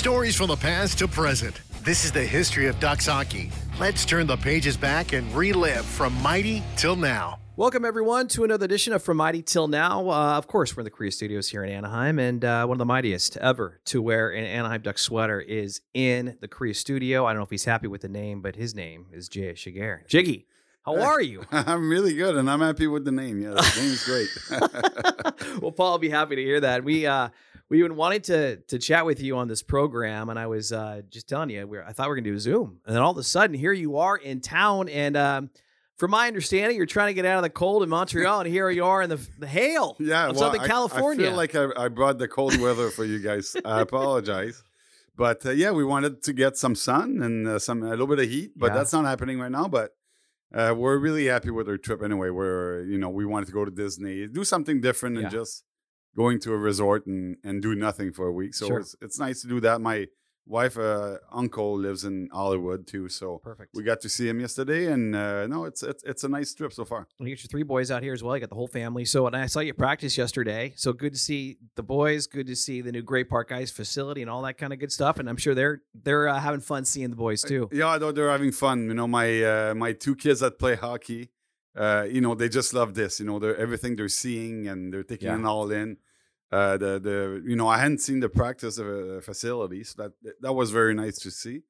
Stories from the past to present. This is the history of Ducks hockey. Let's turn the pages back and relive from mighty till now. Welcome, everyone, to another edition of From Mighty Till Now. Uh, of course, we're in the Kariya Studios here in Anaheim, and uh, one of the mightiest ever to wear an Anaheim Duck sweater is in the Kariya Studio. I don't know if he's happy with the name, but his name is J.S. Giguère. Jiggy, how are you? I'm really good, and I'm happy with the name. Yeah, the name's great. well, Paul will be happy to hear that. We uh, we've wanted to to chat with you on this program, and I was uh, just telling you, we I thought we are going to do a Zoom, and then all of a sudden, here you are in town, and um, from my understanding, you're trying to get out of the cold in Montreal, and here you are in the, the hail yeah, of well, Southern I- California. I feel like I, I brought the cold weather for you guys. I apologize, but uh, yeah, we wanted to get some sun and uh, some a little bit of heat, but Yeah. that's not happening right now. But uh, we're really happy with our trip anyway. We're you know we wanted to go to Disney, do something different, Yeah. and just going to a resort and and do nothing for a week. So Sure. it's it's nice to do that. My wife, uh, uncle lives in Hollywood too, so Perfect. we got to see him yesterday, and uh, no, it's it's it's a nice trip so far. You got your three boys out here as well. You got the whole family. So, and I saw you practice yesterday. So good to see the boys. Good to see the new Great Park Ice facility and all that kind of good stuff. And I'm sure they're they're uh, having fun seeing the boys too. Yeah, I know they're having fun. You know, my uh, my two kids that play hockey, uh, you know, they just love this. You know, they're everything they're seeing and they're taking Yeah. it all in. Uh, the the you know, I hadn't seen the practice of uh, facilities. That that was very nice to see.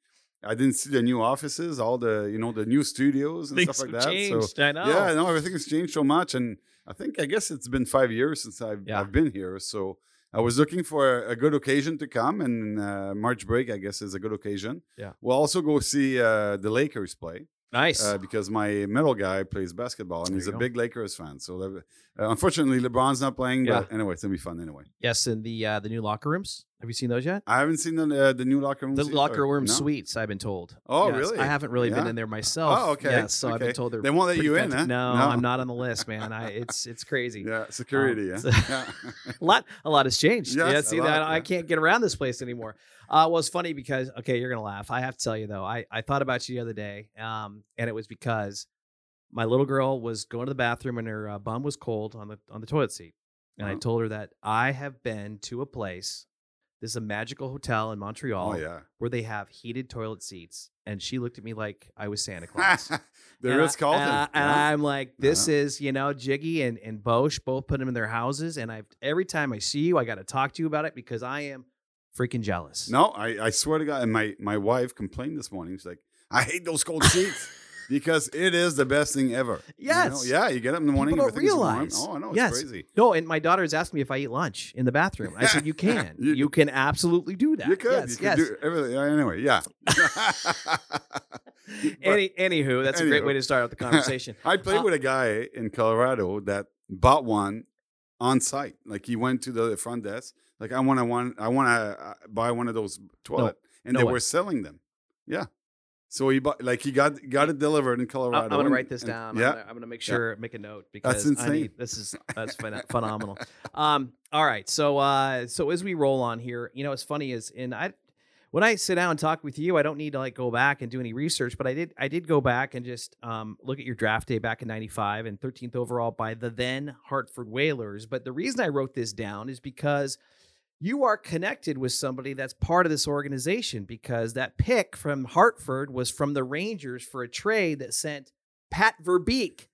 I didn't see the new offices, all the you know the new studios and Things stuff like that. changed. So I know. yeah, no, everything has changed so much, and I think I guess it's been five years since I've Yeah. I've been here. So I was looking for a, a good occasion to come, and uh, March break I guess is a good occasion. Yeah. we'll also go see uh, the Lakers play Nice. uh, because my middle guy plays basketball and There he's a go. big Lakers fan. So uh, unfortunately, LeBron's not playing. But anyway, it's gonna be fun anyway. yes, and the uh, the new locker rooms. Have you seen those yet? I haven't seen the uh, the new locker room. The locker room no? suites. I've been told. Oh, Yes, really? I haven't really been in there myself. Oh, okay. Yes, so I've been told they're. They won't let you in, huh? No, No. I'm not on the list, man. I it's it's crazy. Yeah, security. Um, yeah. so- a lot a lot has changed. Yes, yeah, see lot, that I can't get around this place anymore. Uh, well, it's funny because okay, you're gonna laugh. I have to tell you though, I I thought about you the other day, um, and it was because my little girl was going to the bathroom and her uh, bum was cold on the on the toilet seat, and I Uh-huh. told her that I have been to a place. This is a magical hotel in Montreal oh yeah. where they have heated toilet seats, and she looked at me like I was Santa Claus. the And Ritz I- Carlton. And, I, and yeah. I'm like, this Uh-huh. is, you know, Jiggy and, and Bosch both put them in their houses. And I've every time I see you, I got to talk to you about it because I am freaking jealous. No, I, I swear to God, and my, my wife complained this morning. She's like, I hate those cold seats because it is the best thing ever. You know? Yes. Yeah, you get up in the morning, People don't everything's warm. realize. Oh, I know, it's Yes. crazy. No, and my daughter has asked me if I eat lunch in the bathroom. I said, you can. you, You- can absolutely do that. You could. Yes, you yes. do everything. Anyway, yeah. Any, anywho, that's a great way to start out the conversation. I played Uh, with a guy in Colorado that bought one on site. Like he went to the front desk, like I want to one, I want to uh, buy one of those toilet, and no they way. were selling them. Yeah. So he bought, like he got got it delivered in Colorado. I'm going to and- write this and- down. Yeah. I'm gonna, I'm gonna make sure, make a note because That's I insane. need, this is that's phenomenal. Um, all right, so uh, so as we roll on here, you know, it's funny is in I when I sit down and talk with you, I don't need to like go back and do any research, but I did I did go back and just um, look at your draft day back in '95 and 13th overall by the then Hartford Whalers. But the reason I wrote this down is because you are connected with somebody that's part of this organization because that pick from Hartford was from the Rangers for a trade that sent Pat Verbeek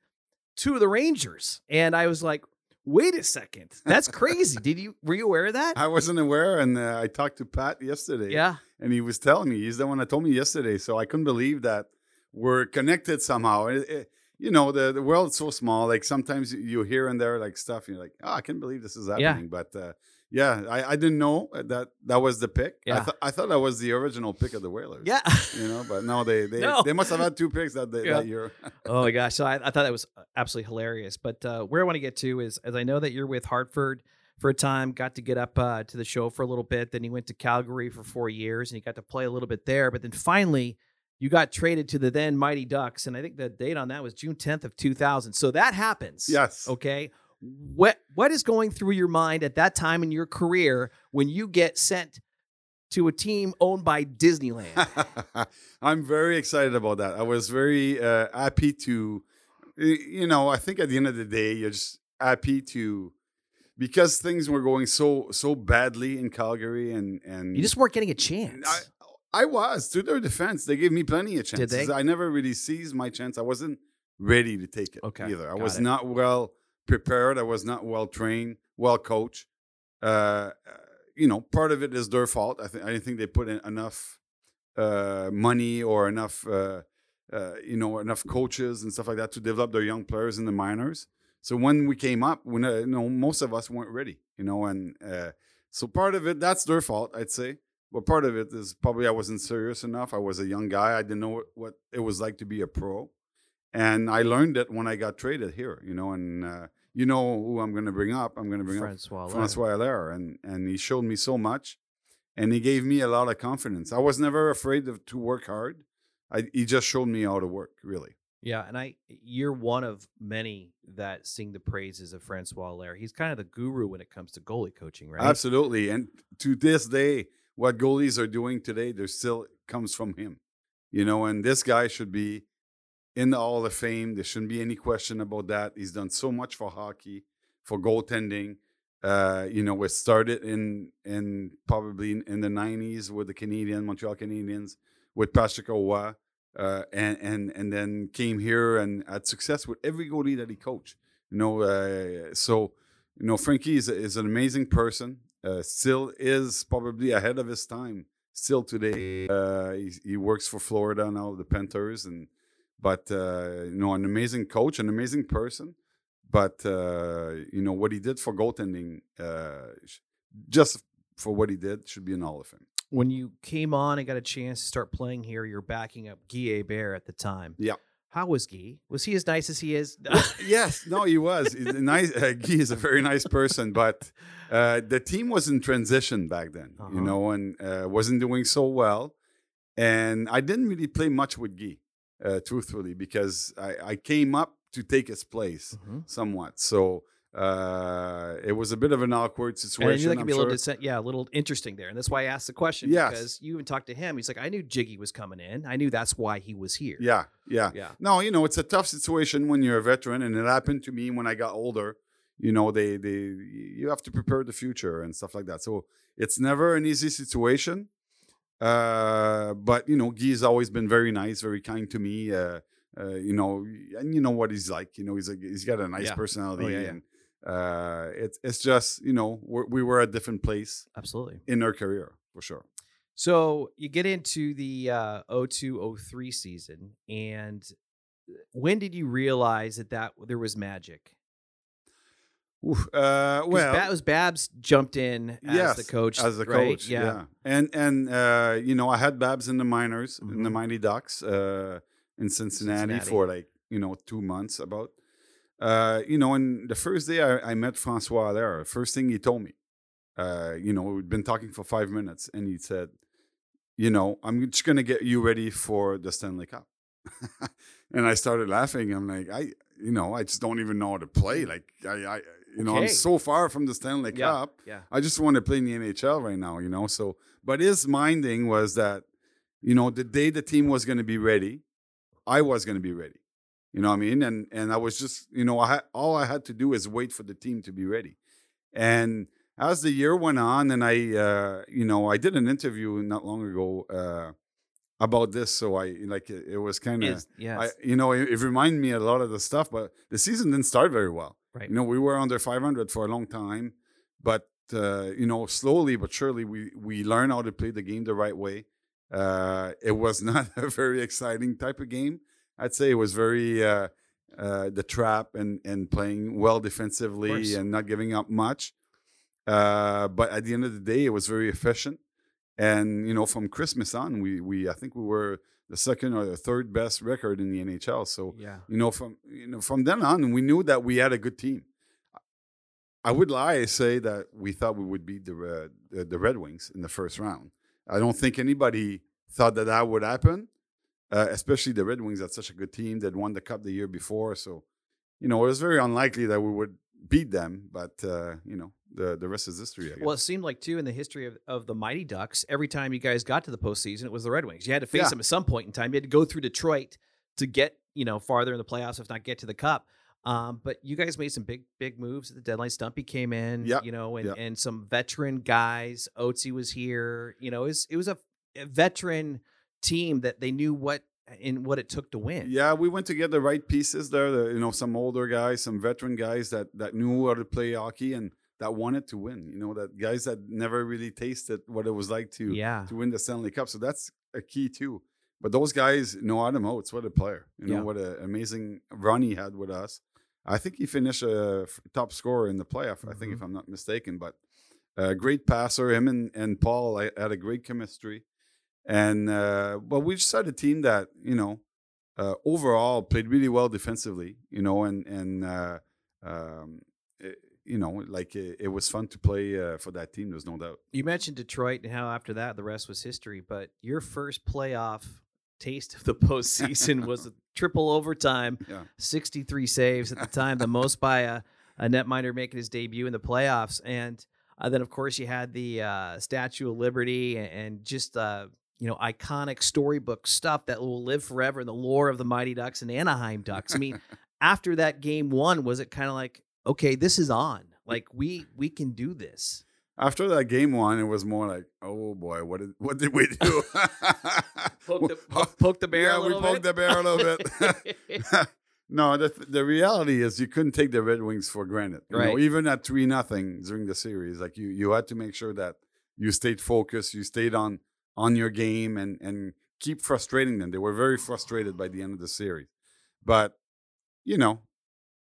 to the Rangers. And I was like, wait a second. That's crazy. Did you were you aware of that? I wasn't aware, and uh, I talked to Pat yesterday. Yeah. and he was telling me he's the one that told me yesterday. So I couldn't believe that we're connected somehow. It- it- you know, the the world's so small. Like sometimes you- hear and there like stuff, and you're like, oh, I can't believe this is Yeah. happening. But uh, yeah, I, I didn't know that that was the pick. I, Yeah. th- I thought that was the original pick of the Whalers. Yeah. You know, but no, they they, No. they must have had two picks that Yeah. that year. oh my gosh. So I, I thought that was absolutely hilarious. But uh, where I want to get to is as I know that you're with Hartford for a time, got to get up uh, to the show for a little bit. Then you went to Calgary for four years and you got to play a little bit there. But then finally, you got traded to the then Mighty Ducks. And I think the date on that was June 10th of 2000. So that happens. Yes. Okay. What what is going through your mind at that time in your career when you get sent to a team owned by Disneyland? I'm very excited about that. I was very uh, happy to, you know, I think at the end of the day, you're just happy to because things were going so so badly in Calgary, and and You just weren't getting a chance. I, I was to their defense. They gave me plenty of chances. Did they? I never really seized my chance. I wasn't ready to take it Okay, either. I was it. not well prepared. I was not well trained, well coached. Uh, uh, you know, part of it is their fault. I think I didn't think they put in enough uh, money or enough, uh, uh, you know, enough coaches and stuff like that to develop their young players in the minors. So when we came up, when uh, you know, most of us weren't ready. You know, and so part of it that's their fault, I'd say. But part of it is probably I wasn't serious enough. I was a young guy. I didn't know what, it was like to be a pro, and I learned it when I got traded here. You know, and you know who I'm going to bring up. I'm going to bring up Francois. Allaire. Francois Allaire, and and he showed me so much, and he gave me a lot of confidence. I was never afraid of, to work hard. I, he just showed me how to work, really. Yeah, and I you're one of many that sing the praises of Francois Allaire. He's kind of the guru when it comes to goalie coaching, right? Absolutely, and to this day, what goalies are doing today, there still comes from him. You know, and this guy should be in the Hall of Fame. There shouldn't be any question about that. He's done so much for hockey, for goaltending. Uh, you know, it started in in probably in, in the '90s with the Canadian Montreal Canadiens with Patrick Roy, uh, and and and then came here and had success with every goalie that he coached. You know, uh, so you know Frankie is, is an amazing person. Uh, still is probably ahead of his time. Still today, uh, he, he works for Florida now, the Panthers, and but uh, you know an amazing coach, an amazing person. But uh, you know what he did for goaltending, uh, just for what he did, should be an Hall of Fame. when you came on and got a chance to start playing here, you're backing up Guy Hebert at the time. Yeah. How was Guy? Was he as nice as he is? yes, no, he was. He's a nice. Uh, Guy is a very nice person, but uh, the team was in transition back then, Uh-huh. you know, and uh, wasn't doing so well. And I didn't really play much with Guy, uh, truthfully, because I, I came up to take his place Mhm. somewhat. So uh, it was a bit of an awkward And I situation. knew that could be a little, dissent, yeah, a little interesting there, and that's why I asked the question. Yes. because you even talked to him. He's like, I knew Jiggy was coming in. I knew that's why he was here. Yeah, yeah. yeah. No, you know, it's a tough situation when you're a veteran, and it happened to me when I got older. You know, they they you have to prepare the future and stuff like that. So it's never an easy situation. Uh, but you know, Guy's always been very nice, very kind to me. Uh, uh, you know, and you know what he's like. You know, he's a, he's got a nice Yeah. personality, Oh, yeah, yeah. and uh, it's it's just you know we're, we were at a different place Absolutely. in our career for sure. So you get into the uh, 0203 season, and when did you realize that that there was magic? Oof, uh, well, Ba- was Babs jumped in as the coach, as the right? coach, yeah. And and uh, you know, I had Babs in the minors in the Mhm. Mighty Ducks uh, in Cincinnati, Cincinnati. for like you know two months about. Uh, you know, and the first day I, I met Francois there, first thing he told me, uh, you know, we'd been talking for five minutes, and he said, you know, I'm just gonna get you ready for the Stanley Cup. and I started laughing. I'm like, I, you know, I just don't even know how to play. Like, I, I you know, I'm so far from the Stanley Yeah. Cup. Yeah. I just want to play in the NHL right now, you know. So, but his minding was that, you know, the day the team was going to be ready, I was going to be ready. You know what I mean? And and I was just, you know, I had, all I had to do is wait for the team to be ready. And as the year went on, and I, uh, you know, I did an interview not long ago uh, about this. So I like it, it was kind of, yes. I, you know, it, it reminded me a lot of the stuff. But the season didn't start very well. Right. You know, we were under 500 for a long time, but uh, you know, slowly but surely, we we learn how to play the game the right way. Uh, it was not a very exciting type of game. I'd say it was very uh, uh, the trap and and playing well defensively and not giving up much. Uh, but at the end of the day, it was very efficient. And you know, from Christmas on, we we I think we were the second or the third best record in the NHL. So yeah. you know from you know from then on we knew that we had a good team i would lie and say that we thought we would beat the, uh, the red wings in the first round i don't think anybody thought that that would happen uh, especially the red wings had such a good team that won the cup the year before so you know it was very unlikely that we would beat them but uh, you know the the rest is history I guess. Well, it seemed like too in the history of, of the Mighty Ducks, every time you guys got to the postseason, it was the Red Wings. You had to face Yeah. them at some point in time. You had to go through Detroit to get you know farther in the playoffs, if not get to the Cup. Um, but you guys made some big, big moves at the deadline. Stumpy came in, Yeah, you know, and, yeah. and some veteran guys. Oatsy was here. You know, it was, it was a, a veteran team that they knew what in what it took to win. Yeah, we went to get the right pieces there. The, you know, some older guys, some veteran guys that that knew how to play hockey and that wanted to win. You know, that guys that never really tasted what it was like to Yeah. to win the Stanley Cup. So that's a key too. But those guys know Adam Oates. What a player! You know Yeah. what an amazing run he had with us. I think he finished a top scorer in the playoff. I think, Mhm. if I'm not mistaken. But a great passer. Him and, and Paul I, had a great chemistry. And uh, but we just had a team that you know uh, overall played really well defensively. You know, and and uh, um, it- you know, like it, it was fun to play uh, for that team. There's no doubt. You mentioned Detroit and how after that the rest was history. But your first playoff taste of the postseason was a triple overtime, Yeah. 63 saves at the time, the most by a, a netminder making his debut in the playoffs. And uh, then, of course, you had the uh, Statue of Liberty and, and just uh, you know iconic storybook stuff that will live forever in the lore of the Mighty Ducks and Anaheim Ducks. I mean, after that game one, was it kind of like, okay, this is on? Like we we can do this. After that game one, it was more like, oh boy, what did what did we do? Poke the, po- poke the bear yeah, a little we poked bit. the bear a little bit. no, the the reality is you couldn't take the Red Wings for granted. You know, Right. even at three nothing during the series, like you you had to make sure that you stayed focused, you stayed on on your game, and and keep frustrating them. They were very frustrated by the end of the series, but you know.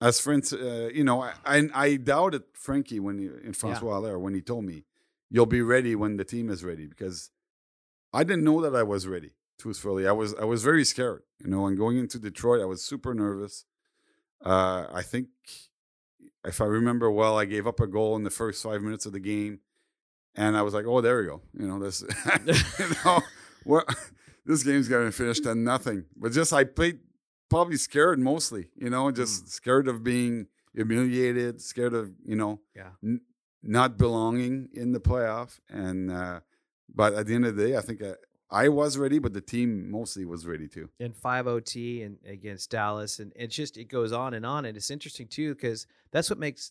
As friends, uh, you know, I, I I doubted Frankie when he, in Francois Allaire when he told me, "You'll be ready when the team is ready," because I didn't know that I was ready. Truthfully, I was I was very scared. You know, and going into Detroit, I was super nervous. Uh, I think, if I remember well, I gave up a goal in the first five minutes of the game, and I was like, "Oh, there we go." You know, this, you know, what this game's going to finish nothing. But just I played probably scared mostly. You know, just scared of being humiliated, scared of you know Yeah. n- not belonging in the playoff. And uh, but at the end of the day, I think I, I was ready, but the team mostly was ready too. in 5 OT and against Dallas. And it's just, it goes on and on. And it's interesting too, because that's what makes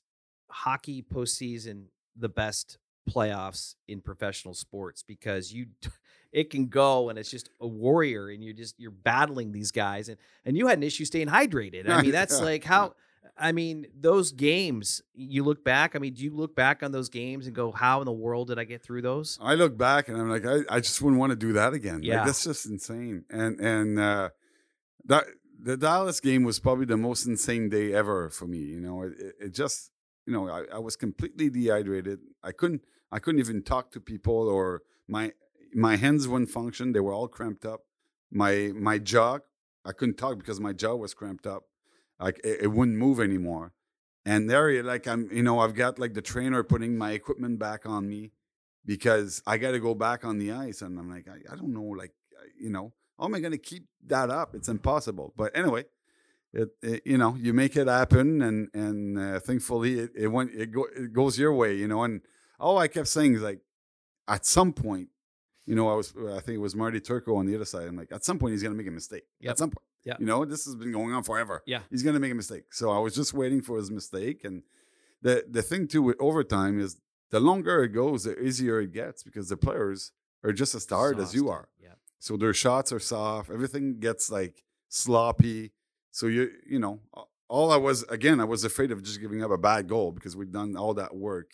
hockey postseason the best playoffs in professional sports because you, it can go and it's just a warrior and you're just, you're battling these guys. And, and you had an issue staying hydrated. I mean, that's like how, I mean, those games, you look back, I mean, do you look back on those games and go, how in the world did I get through those? I look back and I'm like, I, I just wouldn't want to do that again. Yeah. Like, that's just insane. And and uh, that the Dallas game was probably the most insane day ever for me. You know, it, it, it just you know I, I was completely dehydrated. I couldn't I couldn't even talk to people or my my hands wouldn't function. They were all cramped up. My my jaw I couldn't talk because my jaw was cramped up. Like it, it wouldn't move anymore. And there, like I'm, you know, I've got like the trainer putting my equipment back on me because I got to go back on the ice, and I'm like, I, I don't know, like, you know, how am I going to keep that up? It's impossible. But anyway, it, it you know, you make it happen, and and uh, thankfully it it went it go it goes your way, you know. And all I kept saying is like, at some point, you know, I was I think it was Marty Turco on the other side. I'm like, at some point he's going to make a mistake. Yep. At some point, yeah you know, this has been going on forever Yeah. he's going to make a mistake. So I was just waiting for his mistake. And the the thing too with overtime is the longer it goes, the easier it gets because the players are just as tired as you are. Yeah. So their shots are soft. Everything gets like sloppy. So you you know all I was again I was afraid of just giving up a bad goal because we'd done all that work.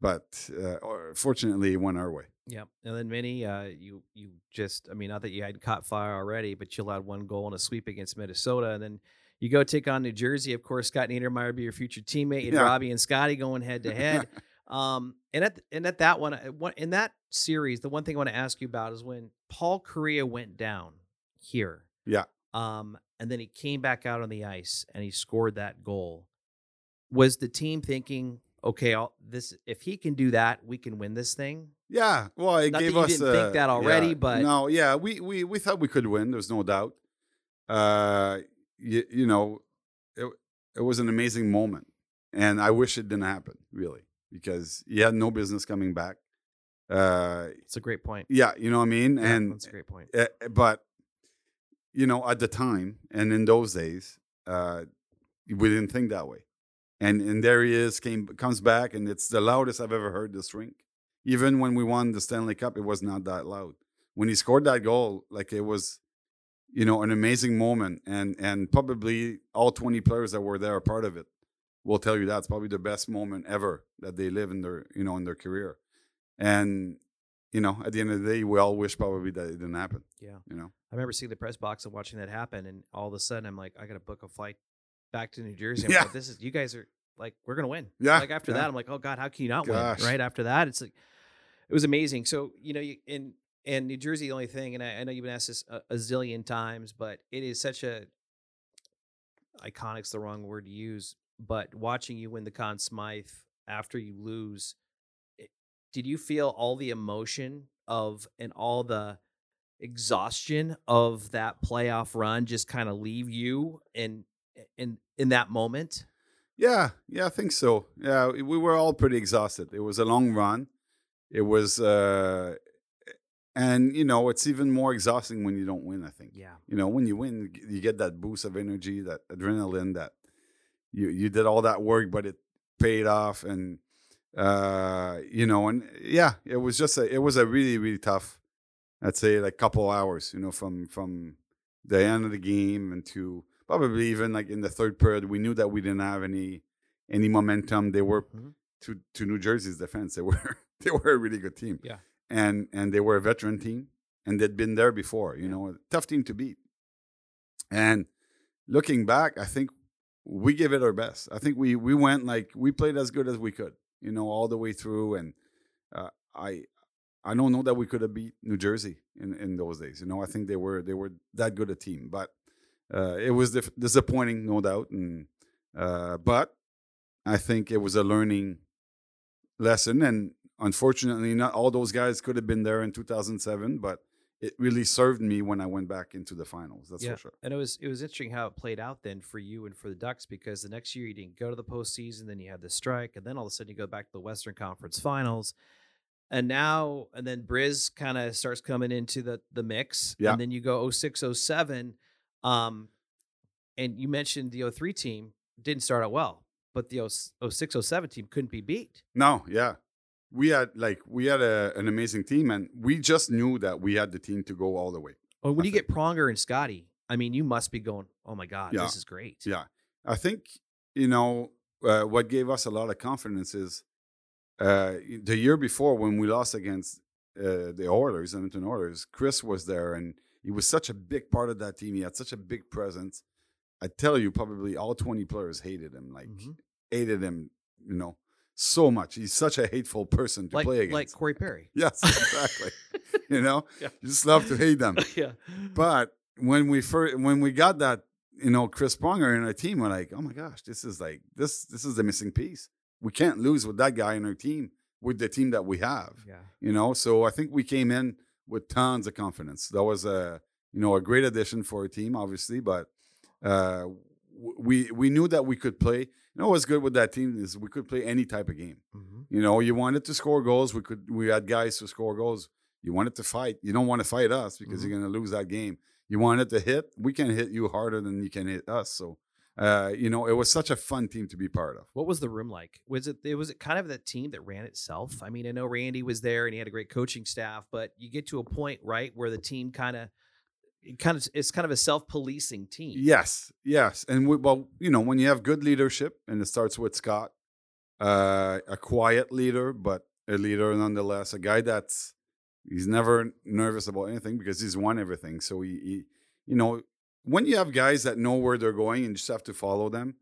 But uh, fortunately, it went our way. Yeah, And then Minnie, uh, you you just I mean, not that you had caught fire already, but you allowed one goal and a sweep against Minnesota, and then you go take on New Jersey. Of course, Scott Niedermayer be your future teammate, and Yeah. Robbie and Scotty going head to head. Um, and at and at that one, uh, one- in that series, the one thing I want to ask you about is when Paul Kariya went down here. Yeah. Um, and then he came back out on the ice and he scored that goal. Was the team thinking, okay, I'll, this if he can do that, we can win this thing? Yeah, well, it Not gave you us. didn't think that already, yeah, but- no, yeah, we we we thought we could win. There's no doubt. Uh, you, you know, it it was an amazing moment, and I wish it didn't happen really because he had no business coming back. Uh, It's a great point. yeah, you know what I mean, Yeah, and that's a great point. uh, but you know, at the time and in those days, uh, we didn't think that way. And and there he is, came comes back, and it's the loudest I've ever heard this rink. Even when we won the Stanley Cup, it was not that loud. When he scored that goal, like it was, you know, an amazing moment, and and probably all twenty players that were there are part of it. Will tell you that's probably the best moment ever that they live in their you know in their career, and you know at the end of the day, we all wish probably that it didn't happen. Yeah. You know. I remember seeing the press box and watching that happen, and all of a sudden, I'm like, I got to book a flight back to New Jersey. I'm Yeah. like, this is you guys are like, we're gonna win. Yeah, Like after yeah. that, I'm like, oh God, how can you not Gosh. win? Right after that, it's like it was amazing. So you know, you, in in New Jersey, the only thing, and I, I know you've been asked this a, a zillion times, but it is such a iconic's the wrong word to use, but watching you win the Conn Smythe after you lose, did you feel all the emotion of and all the exhaustion of that playoff run just kind of leave you in in in that moment? Yeah, yeah, I think so. Yeah, we were all pretty exhausted. It was a long run. It was, uh, and you know, it's even more exhausting when you don't win. I think. Yeah. You know, when you win, you get that boost of energy, that adrenaline, that you you did all that work, but it paid off, and uh, you know, and yeah, it was just a, it was a really really tough, I'd say, like couple hours. You know, from from the end of the game and to probably even like in the third period, we knew that we didn't have any any momentum. They were Mhm. to to New Jersey's defense, they were they were a really good team. Yeah. and and they were a veteran team, and they'd been there before. You Yeah. know, a tough team to beat. And looking back, I think we gave it our best. I think we we went like we played as good as we could. You know, all the way through, and uh, I. I don't know that we could have beat New Jersey in, in those days. You know, I think they were they were that good a team, but uh, it was dif- disappointing, no doubt. And uh, but I think it was a learning lesson, and unfortunately, not all those guys could have been there in 2007. But it really served me when I went back into the finals. That's Yeah. for sure. And it was it was interesting how it played out then for you and for the Ducks because the next year you didn't go to the postseason, then you had the strike, and then all of a sudden you go back to the Western Conference Finals, and now and then Briz kind of starts coming into the the mix, Yeah. and then you go 06, 07, um, and you mentioned the 03 team didn't start out well, but the 06, 07 team couldn't be beat. No, yeah, we had like we had a, an amazing team, and we just knew that we had the team to go all the way. Well, when I you get Pronger and Scotty, I mean, you must be going, oh my god, Yeah. this is great. Yeah, I think you know uh, what gave us a lot of confidence is uh, the year before when we lost against uh, the Oilers, Edmonton Oilers. Chris was there, and he was such a big part of that team. He had such a big presence. I tell you, probably all twenty players hated him, like Mhm. hated him. You know, so much. He's such a hateful person to Like play against. like Corey Perry. yes, exactly. you know, Yeah. you just love to hate them. yeah. But when we first when we got that, you know, Chris Pronger in our team, we're like, oh my gosh, this is like this this is the missing piece. We can't lose with that guy in our team with the team that we have. Yeah. You know, so I think we came in with tons of confidence. That was a you know a great addition for our team, obviously, but uh, we we knew that we could play. You know, what's good with that team is we could play any type of game. Mhm. You know, you wanted to score goals. We could. We had guys to score goals. You wanted to fight. You don't want to fight us because you're going to lose that game. You wanted to hit. We can hit you harder than you can hit us. So, uh, you know, it was such a fun team to be part of. What was the room like? Was it it was it kind of the team that ran itself? I mean, I know Randy was there and he had a great coaching staff, but you get to a point, right, where the team kind of it kind of it's kind of a self-policing team. Yes, yes, and we, well, you know, when you have good leadership, and it starts with Scott, uh, a quiet leader, but a leader nonetheless, a guy that's he's never nervous about anything because he's won everything. So he, he you know, when you have guys that know where they're going and just have to follow them,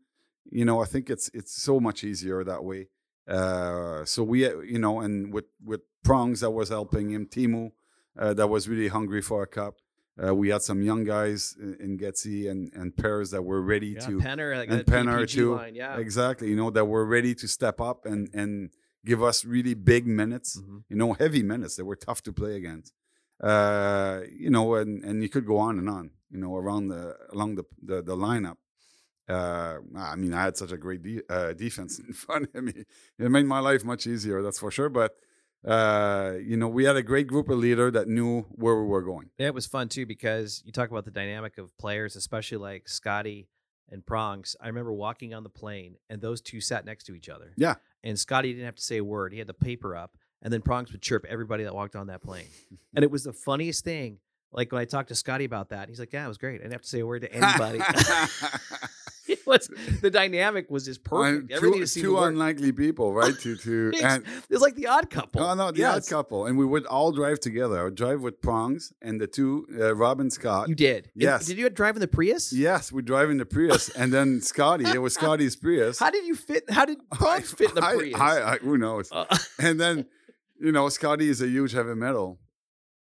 you know, I think it's it's so much easier that way. Uh, so we, uh, you know, and with with prongs that was helping him, Teemu, uh, that was really hungry for a cup. Uh, we had some young guys in, in and and pairs that were ready Yeah, to Penner, like and Penner too. line, yeah. exactly, you know, that were ready to step up and and give us really big minutes Mhm. you know, heavy minutes. that were tough to play against. Uh, you know, and, and you could go on and on, you know, around the along the the, the lineup. Uh, I mean, I had such a great de- uh, defense in front of me. It made my life much easier, that's for sure. But uh, you know, we had a great group of leader that knew where we were going. Yeah, it was fun too because you talk about the dynamic of players, especially like Scotty and Prongs. I remember walking on the plane, and those two sat next to each other. Yeah. And Scotty didn't have to say a word. He had the paper up, and then Prongs would chirp everybody that walked on that plane. and it was the funniest thing. Like when I talked to Scotty about that, he's like, "Yeah, it was great. I didn't have to say a word to anybody." it was the dynamic was just perfect. Everything two, two unlikely people, right? To to It's- and It's like the Odd Couple. no, no, the Yes. odd couple, and we would all drive together. I would drive with Prongs and the two uh, Rob and Scott. You did. And Yes. Did you drive in the Prius? Yes, we drive in the Prius, and then Scotty. It was Scotty's Prius. How did you fit? How did Prongs fit in the I- Prius? I, I, who knows? Uh, and then, you know, Scotty is a huge heavy metal,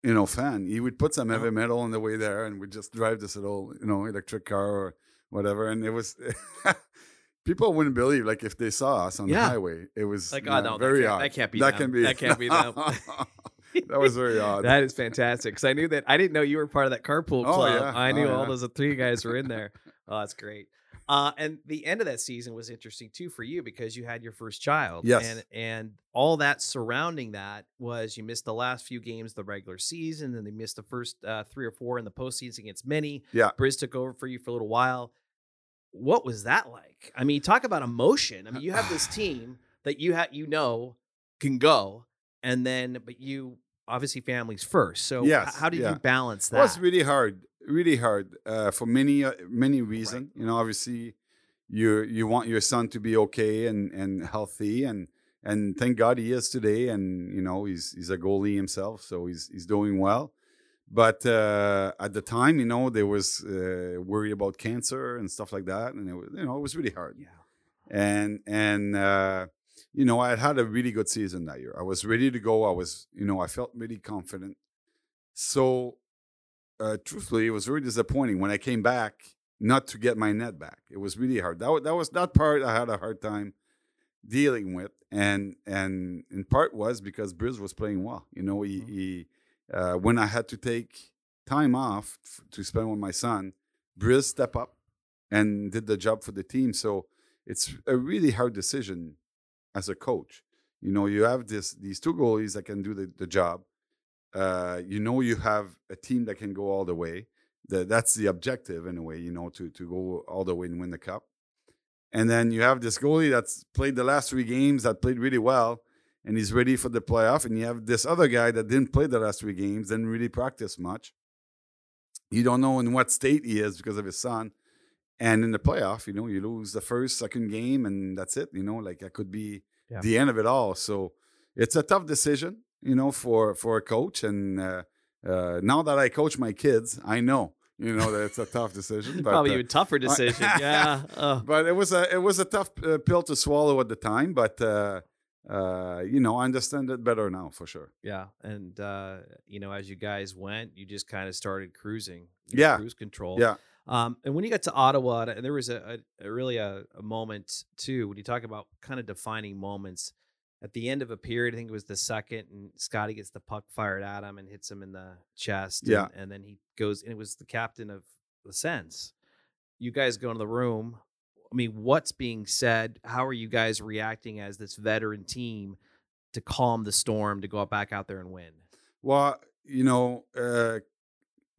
you know, fan. He would put some heavy metal on the way there, and we'd just drive this little, you know, electric car or whatever. And it was. People wouldn't believe, like, if they saw us on Yeah. the highway, it was Like, yeah, oh, no, that very can't- odd. that can't be That them. can be. That can't be them. that was very odd. that is fantastic because I knew that I didn't know you were part of that carpool Oh, club. yeah. I oh, knew Oh, all yeah. those three guys were in there. Oh, that's great. Uh, and the end of that season was interesting too for you because you had your first child. Yes. And and all that surrounding that was you missed the last few games of the regular season, and they missed the first uh, three or four in the postseason against Minnie. Yeah. Briz took over for you for a little while. What was that like? I mean, talk about emotion. I mean, you have this team that you have you know can go, and then but you obviously families first. So h- how did yeah. you balance that? Well, it's really hard, really hard uh, for many uh, many reasons. You know, obviously, you you want your son to be okay and and healthy, and and thank God he is today. And you know, he's he's a goalie himself, so he's he's doing well. But uh, at the time, you know, there was uh, worry about cancer and stuff like that, and it was you know it was really hard. yeah. and and uh, you know I had had a really good season that year. I was ready to go. I was you know I felt really confident. So, uh, truthfully, it was very disappointing when I came back not to get my net back. It was really hard. That that was that part I had a hard time dealing with, and and in part was because Briz was playing well. You know, he, Mhm. he uh, when I had to take time off f- to spend with my son, Briz stepped up and did the job for the team. So it's a really hard decision as a coach. You know, you have this these two goalies that can do the, the job. Uh, you know, you have a team that can go all the way. That that's the objective in a way. You know, to to go all the way and win the cup. And then you have this goalie that's played the last three games that played really well, and he's ready for the playoff. And you have this other guy that didn't play the last three games, didn't really practice much. You don't know in what state he is because of his son. And in the playoff, you know, you lose the first, second game, and that's it. You know, like that could be Yeah. the end of it all. So it's a tough decision, you know, for for a coach. And uh, uh, now that I coach my kids, I know, you know, that it's a tough decision. But, Probably uh, even tougher decision. yeah. Oh. but it was a it was a tough uh, pill to swallow at the time. But uh, uh, you know, I understand it better now for sure. Yeah, and uh, you know, as you guys went, you just kind of started cruising. Yeah. cruise control. Yeah. Um, and when you got to Ottawa, and there was a, a, a really a, a moment too when you talk about kind of defining moments at the end of a period. I think it was the second, and Scotty gets the puck fired at him and hits him in the chest. and- Yeah. and, then he goes, and it was the captain of the Sens. You guys go into the room. I mean, what's being said? How are you guys reacting as this veteran team to calm the storm to go back out there and win? Well, you know, uh,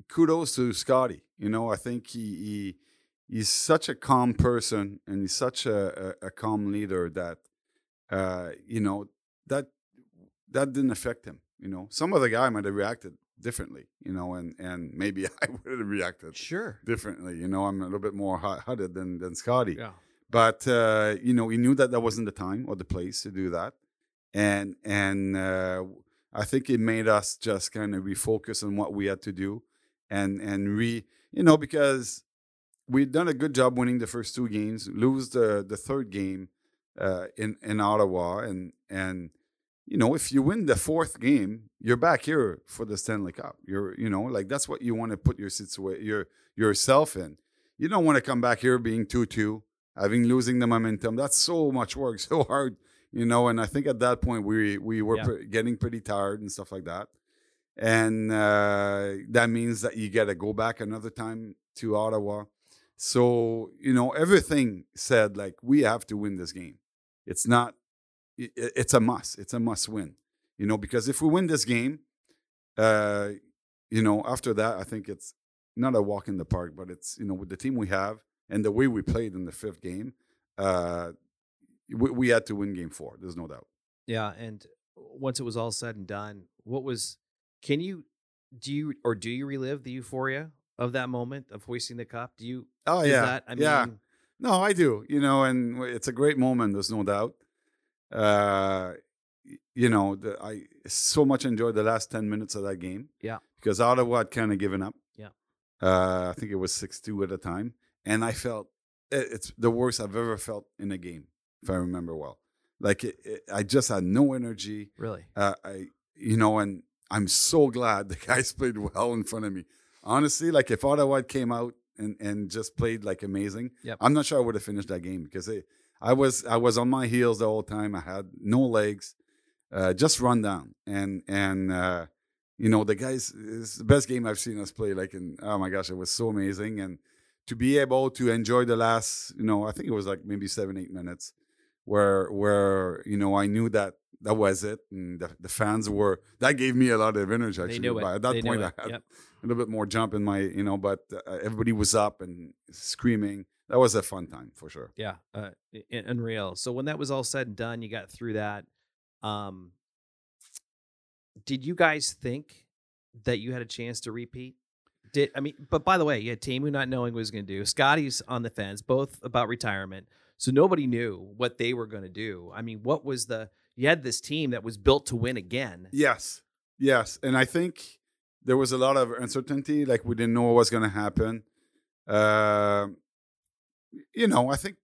kudos to Scotty. You know, I think he, he he's such a calm person and he's such a, a, a calm leader that uh, you know that that didn't affect him. You know, some other guy might have reacted differently. You know, and and maybe I would have reacted Sure. differently. You know, I'm a little bit more hot headed than than Scotty. Yeah. but uh, you know he knew that that wasn't the time or the place to do that and and uh, i think it made us just kind of refocus on what we had to do and and re you know because we'd done a good job winning the first two games lose the the third game uh, in in ottawa and and you know if you win the fourth game you're back here for the stanley cup you're you know like that's what you want to put your situa- your yourself in you don't want to come back here being 2-2 having losing the momentum. That's so much work, so hard, you know. And I think at that point we we were Yeah. pre- getting pretty tired and stuff like that. And uh, that means that you got to go back another time to Ottawa. So you know everything said like we have to win this game. It's not. It's a must. It's a must win. You know because if we win this game, uh, you know after that I think it's not a walk in the park, but it's you know with the team we have and the way we played in the fifth game, uh, we, we had to win game four. There's no doubt. Yeah, and once it was all said and done, what was? Can you do you or do you relive the euphoria of that moment of hoisting the cup? Do you? Oh is yeah, That, I yeah. No, I do. You know, and it's a great moment. There's no doubt. Uh, you know, the, I so much enjoyed the last ten minutes of that game. Yeah. because Ottawa had kind of given up. Yeah. uh, I think it was six two at the time, and I felt it, it's the worst I've ever felt in a game, if I remember well. Like it, it, I just had no energy. really. Uh, I, you know, and I'm so glad the guys played well in front of me. Honestly, like if Ottawa came out and, and just played like amazing, Yep. I'm not sure I would have finished that game because it, I was I was on my heels the whole time. I had no legs, uh, just run down, and and uh, you know the guys. It's the best game I've seen us play. Like, and oh my gosh, it was so amazing, and to be able to enjoy the last, you know, I think it was like maybe seven eight minutes, where where you know I knew that that was it, and the, the fans were that gave me a lot of energy. Actually, They knew it. But at that They point. I had Yep. A little bit more jump in my, you know, but uh, everybody was up and screaming. That was a fun time for sure. Yeah, uh, unreal. So when that was all said and done, you got through that. Um, did you guys think that you had a chance to repeat? Did I mean? But by the way, you had Teemu not knowing what he was going to do. Scotty's on the fence, both about retirement. So nobody knew what they were going to do. I mean, what was the? You had this team that was built to win again. Yes, yes, and I think there was a lot of uncertainty. Like we didn't know what was going to happen. Uh, you know, I think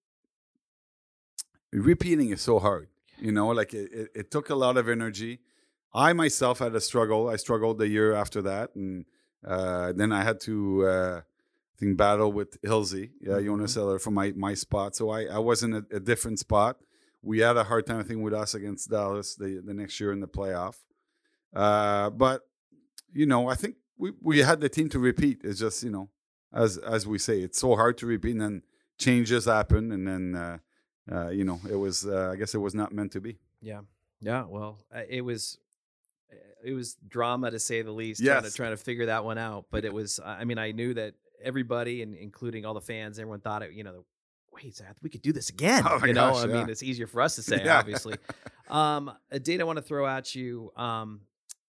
repeating is so hard. You know, like it, it, it took a lot of energy. I myself had a struggle. I struggled the year after that, and uh, then I had to, uh, I think, battle with Hilsey, yeah, Mhm. Jonas Hiller for my my spot. So I I was in a, a different spot. We had a hard time, I think, with us against Dallas the the next year in the playoff. Uh, but you know, I think we we had the team to repeat. It's just you know, as as we say, it's so hard to repeat, and then changes happen, and then uh, uh, you know, it was uh, I guess it was not meant to be. Yeah, yeah. Well, it was uh, it was drama to say the least. Trying to trying to figure that one out, but it was. I mean, I knew that everybody, and including all the fans, everyone thought it. You know, wait, we could do this again. Oh you know, gosh, I mean, it's easier for us to say, Yeah. obviously. Um, a date I want to throw at you. Um,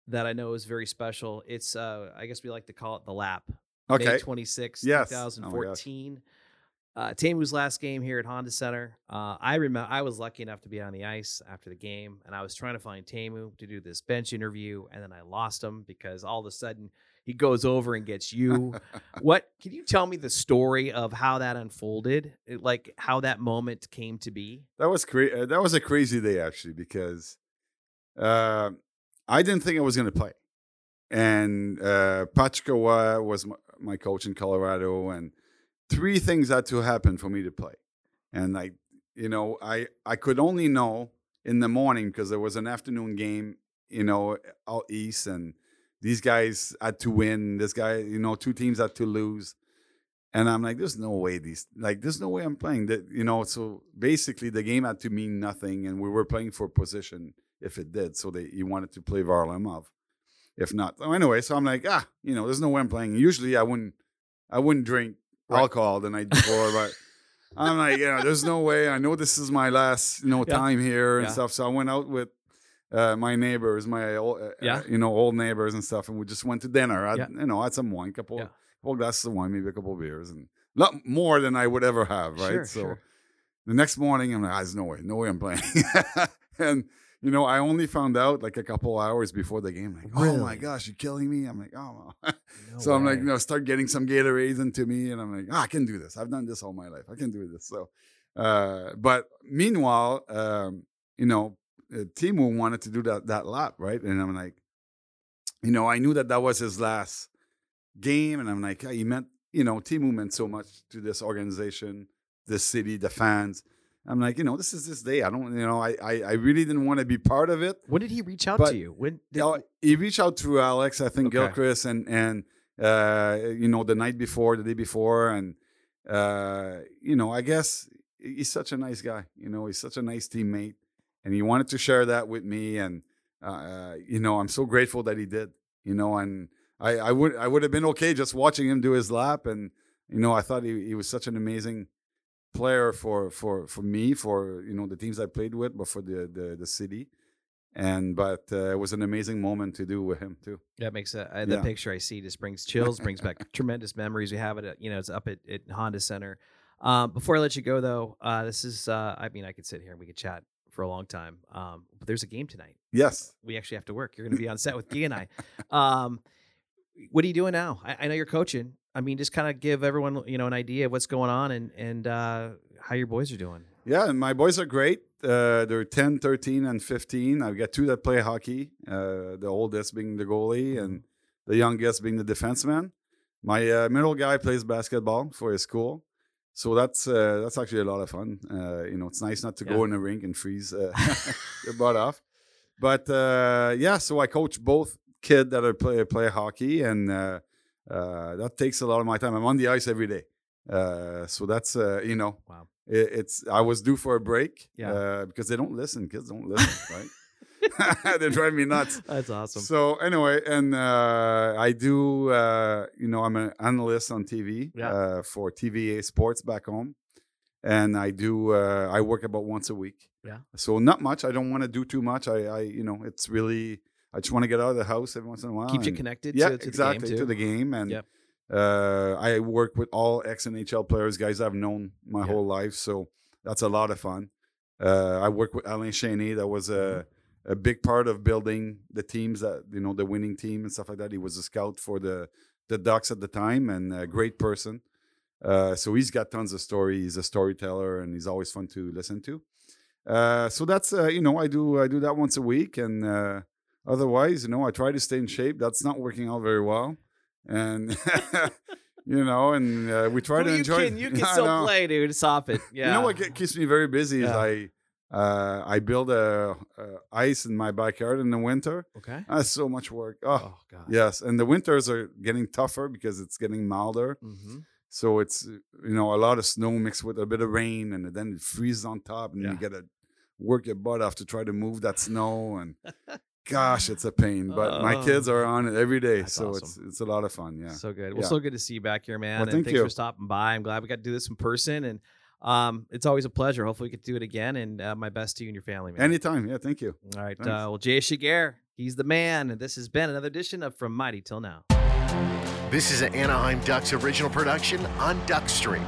that I know is very special. It's uh, I guess we like to call it the lap. Okay. May Okay. 26, Yes. Oh my gosh. 2014. uh, Teemu's last game here at Honda Center. Uh, I remember I was lucky enough to be on the ice after the game, and I was trying to find Teemu to do this bench interview, and then I lost him because all of a sudden he goes over and gets you. what can you tell me the story of how that unfolded? It- like how that moment came to be? That was cra- uh, That was a crazy day actually because uh, I didn't think I was going to play, and uh, Patrick Roy was my, my coach in Colorado, and three things had to happen for me to play, and I, you know, I I could only know in the morning because there was an afternoon game, you know, out east, and these guys had to win. This guy, you know, two teams had to lose. And I'm like, there's no way these like there's no way I'm playing that, you know. So basically the game had to mean nothing and we were playing for position if it did. So they you wanted to play Varlamov. If not. So anyway, so I'm like, ah, you know, there's no way I'm playing. Usually I wouldn't I wouldn't drink Right. alcohol the night before, but I'm like, you know, there's no way. I know this is my last, you know, Yeah. time here and Yeah. stuff. So I went out with uh, my neighbors, my old, uh, Yeah. uh, you know, old neighbors and stuff, and we just went to dinner. I, Yeah. you know, had some wine, couple, Yeah. couple glasses of wine, maybe a couple beers, and not more than I would ever have, right? Sure, so sure. the next morning, I'm like, ah, there's no way, no way I'm playing. and you know, I only found out like a couple hours before the game. Like, oh my gosh, you're killing me. I'm like, oh. No so I'm like, you know, start getting some Gatorades into me, and I'm like, ah, I can do this. I've done this all my life. I can do this. So, uh, but meanwhile, um, you know, Teemu wanted to do that that lap, right? And I'm like, you know, I knew that that was his last game, and I'm like, he meant, you know, Teemu meant so much to this organization, this city, the fans. I'm like, you know, this is this day. I don't, you know, I I, I really didn't want to be part of it. when did he reach out to you? When did, he reached out through Alex, I think Okay. Gilchrist, and and uh, you know the night before, the day before, and uh, you know, I guess he's such a nice guy. You know, he's such a nice teammate, and he wanted to share that with me, and uh, you know, I'm so grateful that he did. You know, and I I would I would have been okay just watching him do his lap, and you know, I thought he, he was such an amazing player for for for me, for you know the teams I played with, but for the the, the city. And but uh, it was an amazing moment to do with him too. That makes a, uh, the Yeah. picture I see just brings chills, brings back tremendous memories. We have it, at, you know, it's up at, at Honda Center. Um, before I let you go, though, uh, this is, uh, I mean, I could sit here and we could chat for a long time. Um, but there's a game tonight. Yes. We actually have to work. You're going to be on set with Guy and I. Um, what are you doing now? I, I know you're coaching. I mean, just kind of give everyone, you know, an idea of what's going on and and uh, how your boys are doing. Yeah, my boys are great. Uh, they're 10, 13, and 15. I've got two that play hockey, uh, the oldest being the goalie and the youngest being the defenseman. My uh, middle guy plays basketball for his school. So that's uh, that's actually a lot of fun. Uh, you know, it's nice not to go in the rink and freeze uh, your butt off. But uh, yeah, so I coach both kid that are play play hockey, and uh, that takes a lot of my time. I'm on the ice every day, uh, so that's uh, you know, Wow. it, it's I was due for a break, Yeah. uh, because they don't listen. Kids don't listen, right? they drive me nuts. That's awesome. So anyway, and uh, I do, uh, you know, I'm an analyst on TV Yeah. uh, for TVA Sports back home, and I do. Uh, I work about once a week. Yeah. So not much. I don't want to do too much. I, I, you know, it's really. I just want to get out of the house every once in a while. Keeps you connected yeah, to, to exactly the game, too. to the game, and Yep. uh, I work with all ex NHL players, guys I've known my Yeah. whole life, so that's a lot of fun. Uh, I work with Alain Chainey. That was a Mm-hmm. a big part of building the teams that you know the winning team and stuff like that. He was a scout for the the Ducks at the time and a great person. Uh, so he's got tons of stories. He's a storyteller and he's always fun to listen to. Uh, so that's uh, you know I do I do that once a week and uh, otherwise you know I try to stay in shape. That's not working out very well, and you know and uh, we try Who to you enjoy. Can, you can still know. play, dude. Stop it. Yeah. You know what ke- keeps me very busy is I uh, I build a, a ice in my backyard in the winter. Okay. That's so much work. Oh, Oh God. yes, and the winters are getting tougher because it's getting milder. Mm-hmm. So it's you know a lot of snow mixed with a bit of rain, and then it freezes on top, and Yeah. you got to work your butt off to try to move that snow. And gosh, it's a pain. But my Oh. kids are on it every day, so awesome. it's it's a lot of fun. Yeah. So good. Well, Yeah. so good to see you back here, man. Well, and thank thanks you. for stopping by. I'm glad we got to do this in person, and um, it's always a pleasure. Hopefully, we get to do it again. And uh, my best to you and your family, man. Anytime. Yeah. Thank you. All right. Uh, well, J.S. Giguère, he's the man, and this has been another edition of From Mighty Till Now. This is an Anaheim Ducks original production on Duckstream.